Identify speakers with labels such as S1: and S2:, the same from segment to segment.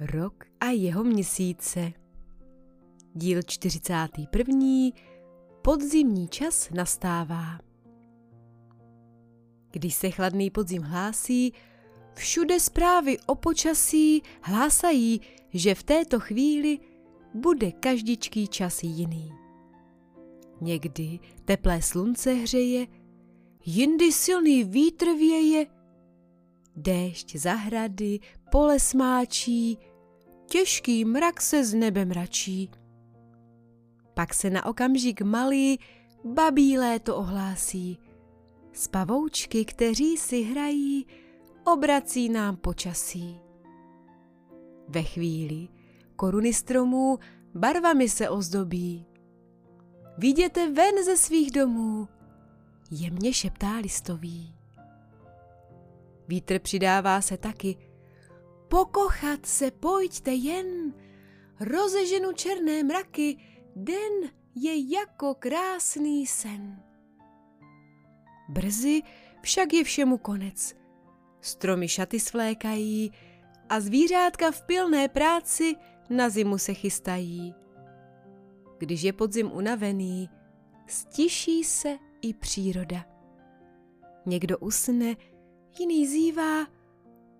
S1: Rok a jeho měsíce. Díl 41. Podzimní čas nastává. Když se chladný podzim hlásí, všude zprávy o počasí hlásají, že v této chvíli bude každičký čas jiný. Někdy teplé slunce hřeje, jindy silný vítr věje, déšť zahrady, pole smáčí, těžký mrak se z nebe mračí. Pak se na okamžik malý babí léto ohlásí. Z pavoučky, kteří si hrají, obrací nám počasí. Ve chvíli koruny stromů barvami se ozdobí. Viděte ven ze svých domů, jemně šeptá listový. Vítr přidává se taky. Pokochat se pojďte jen, rozeženu černé mraky, den je jako krásný sen. Brzy však je všemu konec. Stromy šaty svlékají a zvířátka v pilné práci na zimu se chystají. Když je podzim unavený, stiší se i příroda. Někdo usne, jiný zívá,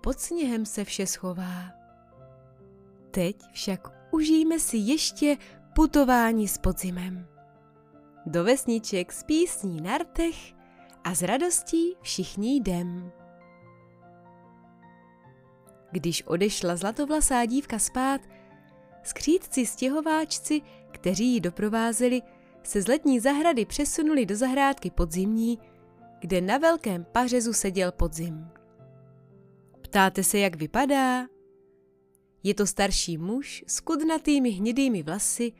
S1: pod sněhem se vše schová. Teď však užijme si ještě putování s podzimem. Do vesniček s písní na rtech a s radostí všichni jdem. Když odešla zlatovlasá dívka spát, skřídci stěhováčci, kteří ji doprovázeli, se z letní zahrady přesunuli do zahrádky podzimní, kde na velkém pařezu seděl podzim. Ptáte se, jak vypadá? Je to starší muž s kudnatými hnědými vlasy,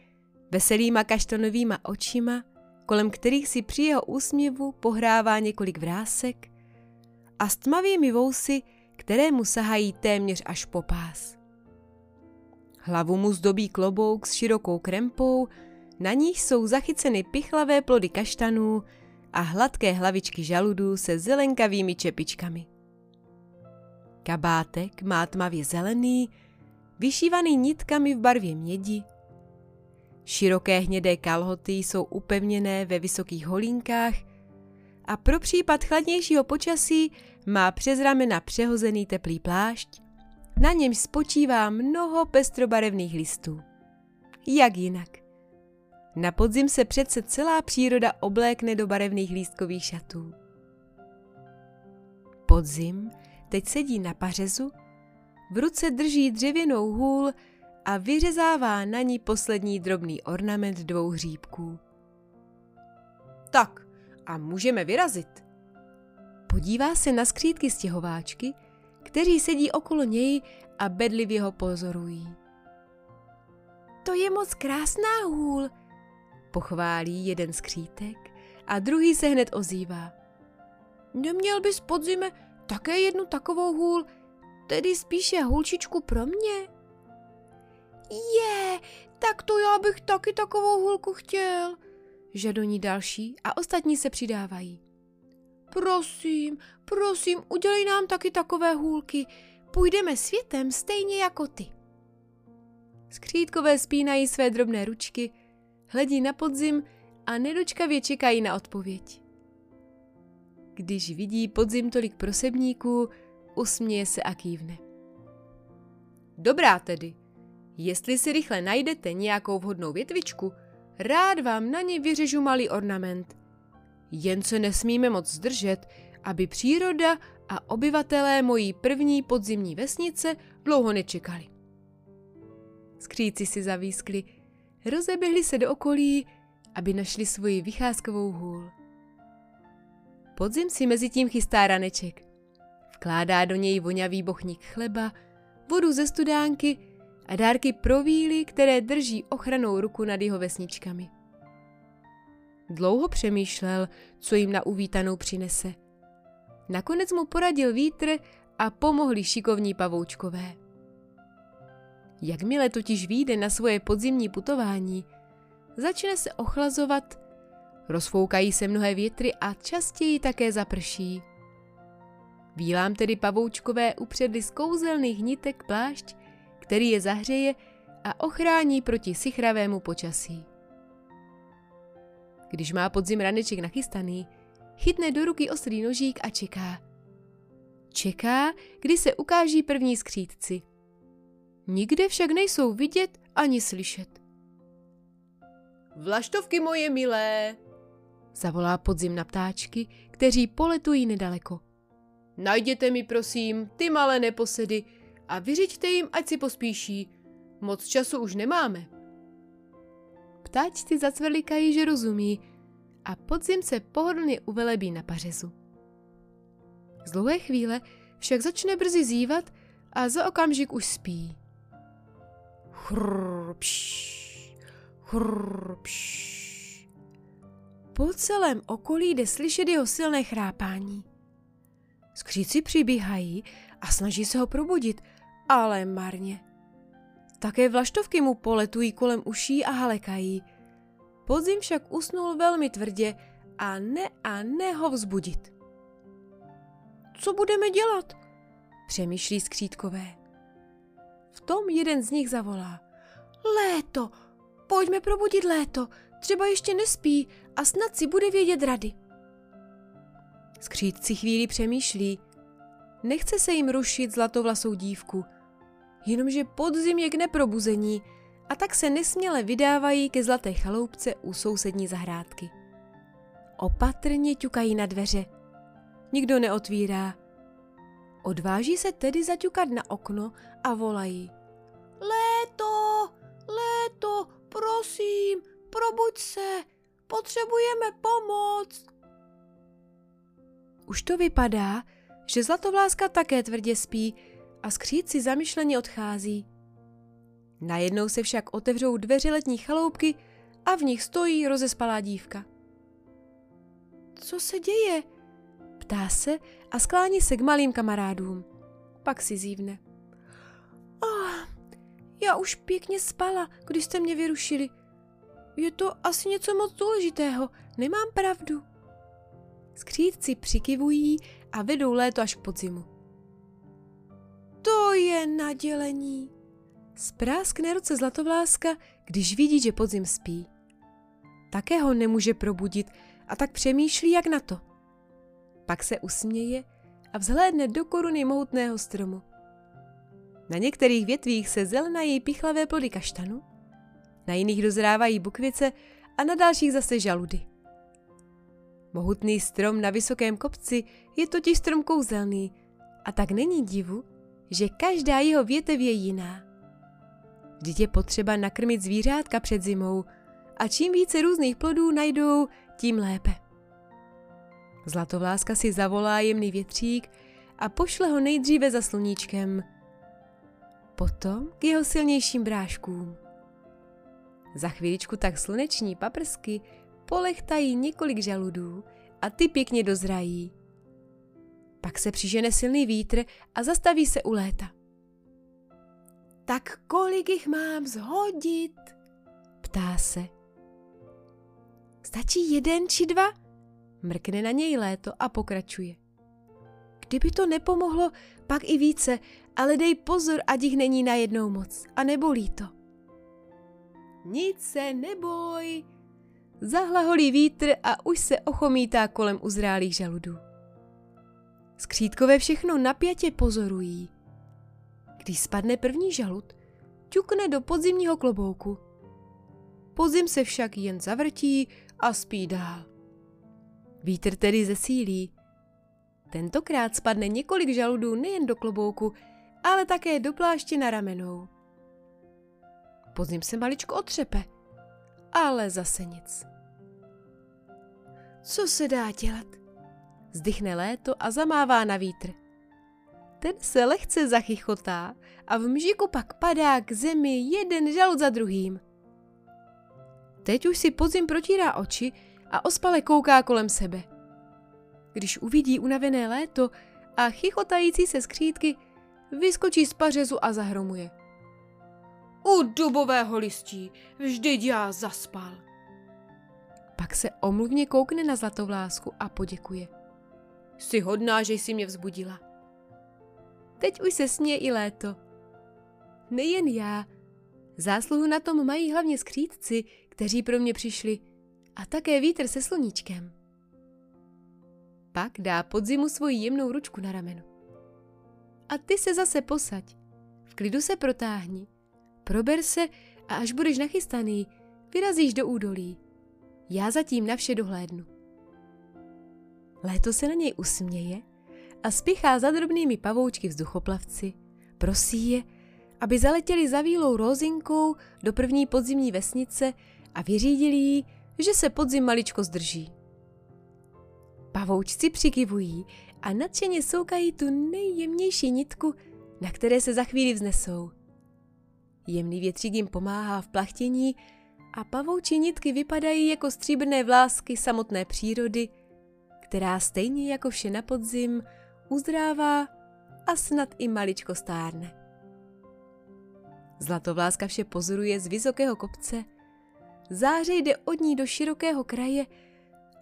S1: veselýma kaštanovýma očima, kolem kterých si při jeho úsměvu pohrává několik vrásek a s tmavými vousy, které mu sahají téměř až po pás. Hlavu mu zdobí klobouk s širokou krempou, na níž jsou zachyceny pichlavé plody kaštanů a hladké hlavičky žaludů se zelenkavými čepičkami. Kabátek má tmavě zelený, vyšívaný nitkami v barvě mědi. Široké hnědé kalhoty jsou upevněné ve vysokých holínkách a pro případ chladnějšího počasí má přes ramena přehozený teplý plášť, na něm spočívá mnoho pestrobarevných listů. Jak jinak? Na podzim se přece celá příroda oblékne do barevných lístkových šatů. Podzim teď sedí na pařezu, v ruce drží dřevěnou hůl a vyřezává na ní poslední drobný ornament dvou hříbků. Tak, a můžeme vyrazit. Podívá se na skřídky stěhováčky, kteří sedí okolo něj a bedlivě ho pozorují. To je moc krásná hůl, pochválí jeden skřítek a druhý se hned ozývá. Neměl bys podzime také jednu takovou hůl, tedy spíše hůlčičku pro mě? Je, tak to já bych taky takovou hůlku chtěl, žadoní další a ostatní se přidávají. Prosím, prosím, udělej nám taky takové hůlky, půjdeme světem stejně jako ty. Skřítkové spínají své drobné ručky, hledí na podzim a nedočkavě čekají na odpověď. Když vidí podzim tolik prosebníků, usměje se a kývne. Dobrá tedy, jestli si rychle najdete nějakou vhodnou větvičku, rád vám na ní vyřežu malý ornament. Jen se nesmíme moc zdržet, aby příroda a obyvatelé mojí první podzimní vesnice dlouho nečekali. Skříci si zavískli, rozeběhli se do okolí, aby našli svoji vycházkovou hůl. Podzim si mezi tím chystá raneček. Vkládá do něj vonavý bochník chleba, vodu ze studánky a dárky pro víly, které drží ochranou ruku nad jeho vesničkami. Dlouho přemýšlel, co jim na uvítanou přinese. Nakonec mu poradil vítr a pomohli šikovní pavoučkové. Jakmile totiž vyjde na svoje podzimní putování, začne se ochlazovat, rozfoukají se mnohé větry a častěji také zaprší. Vílám tedy pavoučkové upředli z kouzelných nitek plášť, který je zahřeje a ochrání proti sichravému počasí. Když má podzim raneček nachystaný, chytne do ruky ostrý nožík a čeká. Čeká, kdy se ukáží první skřítci. Nikde však nejsou vidět ani slyšet. Vlaštovky moje milé, zavolá podzim na ptáčky, kteří poletují nedaleko. Najděte mi prosím ty malé neposedy a vyřiďte jim, ať si pospíší. Moc času už nemáme. Ptáčci zacvrlikají, že rozumí a podzim se pohodlně uvelebí na pařezu. Z dlouhé chvíle však začne brzy zývat a za okamžik už spí. Pš. Po celém okolí jde slyšet jeho silné chrápání. Skříci přibíhají a snaží se ho probudit, ale marně. Také vlaštovky mu poletují kolem uší a halekají. Podzim však usnul velmi tvrdě a ne a ne ho vzbudit. Co budeme dělat? Přemýšlí skřítkové. V tom jeden z nich zavolá. Léto, pojďme probudit léto, třeba ještě nespí a snad si bude vědět rady. Skřítci chvíli přemýšlí. Nechce se jim rušit zlatovlasou dívku, jenomže podzim je k neprobuzení a tak se nesměle vydávají ke zlaté chaloupce u sousední zahrádky. Opatrně ťukají na dveře. Nikdo neotvírá. Odváží se tedy zaťukat na okno a volají. Léto, léto, prosím, probuď se, potřebujeme pomoc. Už to vypadá, že zlatovláska také tvrdě spí a skříci zamyšleně odchází. Najednou se však otevřou dveře letní chaloupky a v nich stojí rozespalá dívka. Co se děje? Ptá se a sklání se k malým kamarádům. Pak si zívne. Oh, já už pěkně spala, když jste mě vyrušili. Je to asi něco moc důležitého, nemám pravdu. Skřívci přikivují a vedou léto až k podzimu. To je nadělení. Spráskne ruce zlatovláska, když vidí, že podzim spí. Také ho nemůže probudit a tak přemýšlí, jak na to. Pak se usměje a vzhlédne do koruny mohutného stromu. Na některých větvích se zelenají pichlavé plody kaštanu, na jiných dozrávají bukvice a na dalších zase žaludy. Mohutný strom na vysokém kopci je totiž strom kouzelný a tak není divu, že každá jeho větev je jiná. Vždyť je potřeba nakrmit zvířátka před zimou a čím více různých plodů najdou, tím lépe. Zlatovláska si zavolá jemný větřík a pošle ho nejdříve za sluníčkem, potom k jeho silnějším bráškům. Za chvíličku tak sluneční paprsky polechtají několik žaludů a ty pěkně dozrají. Pak se přižene silný vítr a zastaví se u léta. Tak kolik jich mám zhodit? Ptá se. Stačí jeden či dva? Mrkne na něj léto a pokračuje. Kdyby to nepomohlo, pak i více, ale dej pozor, ať jich není najednou moc a nebolí to. Nic se neboj, Zahlaholí vítr a už se ochomítá kolem uzrálých žaludů. Skřítkové všechno napjatě pozorují. Když spadne první žalud, ťukne do podzimního klobouku. Podzim se však jen zavrtí a spí dál. Vítr tedy zesílí. Tentokrát spadne několik žaludů nejen do klobouku, ale také do pláště na ramenou. Podzim se maličko otřepe – ale zase nic. Co se dá dělat? Zdychne léto a zamává na vítr. Ten se lehce zachychotá a v mžiku pak padá k zemi jeden žalud za druhým. Teď už si podzim protírá oči a ospale kouká kolem sebe. Když uvidí unavené léto a chichotající se skřítky, vyskočí z pařezu a zahromuje – u dubového listí, vždyť já zaspal. Pak se omluvně koukne na zlatovlásku a poděkuje. Jsi hodná, že jsi mě vzbudila. Teď už se směje i léto. nejen já. Zásluhu na tom mají hlavně skřídci, kteří pro mě přišli, a také vítr se sluníčkem. Pak dá podzimu svoji jemnou ručku na rameno. A ty se zase posaď. V klidu se protáhni. Prober se a až budeš nachystaný, vyrazíš do údolí. Já zatím na vše dohlédnu. Léto se na něj usměje a spěchá za drobnými pavoučky vzduchoplavci. Prosí je, aby zaletěli za výlou rozinkou do první podzimní vesnice a vyřídili jí, že se podzim maličko zdrží. Pavoučci přikivují a nadšeně soukají tu nejjemnější nitku, na které se za chvíli vznesou. Jemný větřík jim pomáhá v plachtění a pavoučí nitky vypadají jako stříbrné vlásky samotné přírody, která stejně jako vše na podzim uzdrává a snad i maličko stárne. Zlatovláska vše pozoruje z vysokého kopce, záře jde od ní do širokého kraje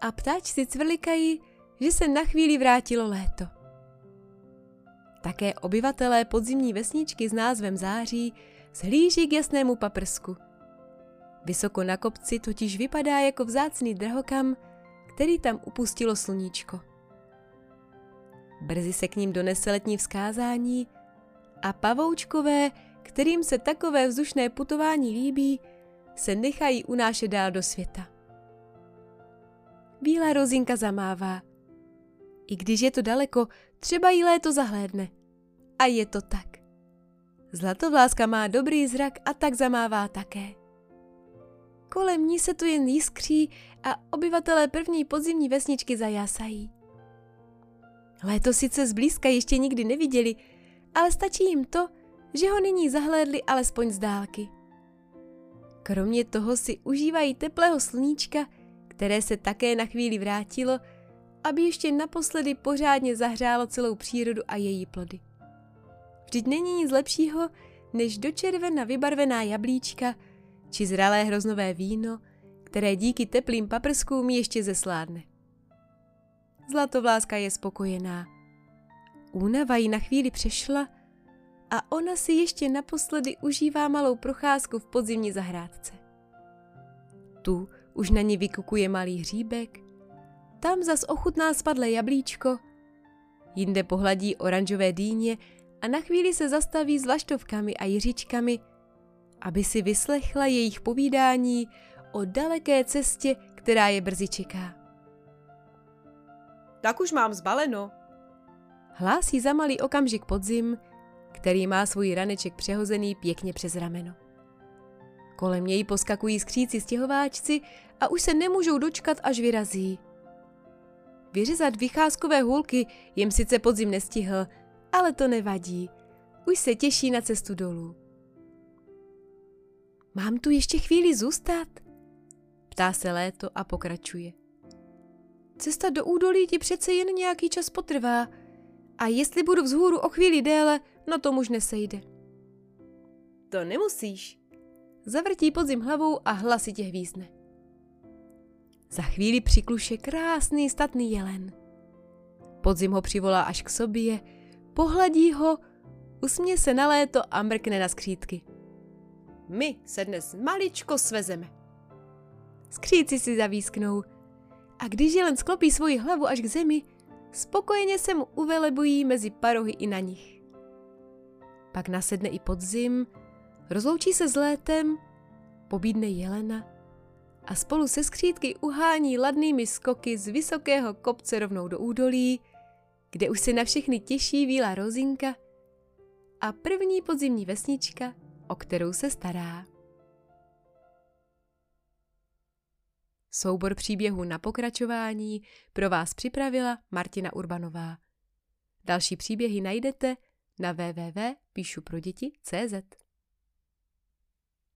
S1: a ptáčci cvrlikají, že se na chvíli vrátilo léto. Také obyvatelé podzimní vesničky s názvem Září zhlíží k jasnému paprsku. Vysoko na kopci totiž vypadá jako vzácný drahokam, který tam upustilo sluníčko. Brzy se k ním donese letní vzkázání a pavoučkové, kterým se takové vzdušné putování líbí, se nechají unášet dál do světa. Bílá rozinka zamává. I když je to daleko, třeba jí léto zahlédne. A je to tak. Zlatovláska má dobrý zrak a tak zamává také. Kolem ní se tu jen jiskří a obyvatelé první podzimní vesničky zajásají. Léto sice zblízka ještě nikdy neviděli, ale stačí jim to, že ho nyní zahlédli alespoň z dálky. Kromě toho si užívají teplého sluníčka, které se také na chvíli vrátilo, aby ještě naposledy pořádně zahřálo celou přírodu a její plody. Vždyť není nic lepšího, než do červena vybarvená jablíčka či zralé hroznové víno, které díky teplým paprskům ještě zesládne. Zlatovláska je spokojená. Únava jí na chvíli přešla a ona si ještě naposledy užívá malou procházku v podzimní zahrádce. Tu už na ní vykukuje malý hříbek, tam zas ochutná spadlé jablíčko, jinde pohladí oranžové dýně a na chvíli se zastaví s laštovkami a jiříčkami, aby si vyslechla jejich povídání o daleké cestě, která je brzy čeká.
S2: Tak už mám zbaleno.
S1: Hlásí za malý okamžik podzim, který má svůj raneček přehozený pěkně přes rameno. Kolem něj poskakují skříci stěhováčci a už se nemůžou dočkat, až vyrazí. Vyřezat vycházkové hůlky jim sice podzim nestihl, ale to nevadí. Už se těší na cestu dolů. Mám tu ještě chvíli zůstat? Ptá se léto a pokračuje. Cesta do údolí ti přece jen nějaký čas potrvá a jestli budu vzhůru o chvíli déle, no to už nesejde.
S2: To nemusíš.
S1: Zavrtí podzim hlavou a hlasitě hvízne. Za chvíli přikluše krásný statný jelen. Podzim ho přivolá až k sobě, pohladí ho, usmě se na léto a mrkne na skřítky.
S2: My se dnes maličko svezeme.
S1: Skříci si zavísknou a když jelen sklopí svoji hlavu až k zemi, spokojeně se mu uvelebují mezi parohy i na nich. Pak nasedne i podzim, rozloučí se s létem, pobídne jelena a spolu se skřítky uhání ladnými skoky z vysokého kopce rovnou do údolí, kde už se na všechny těší víla rozinka a první podzimní vesnička, o kterou se stará. Soubor příběhů na pokračování pro vás připravila Martina Urbanová. Další příběhy najdete na www.píšuproděti.cz.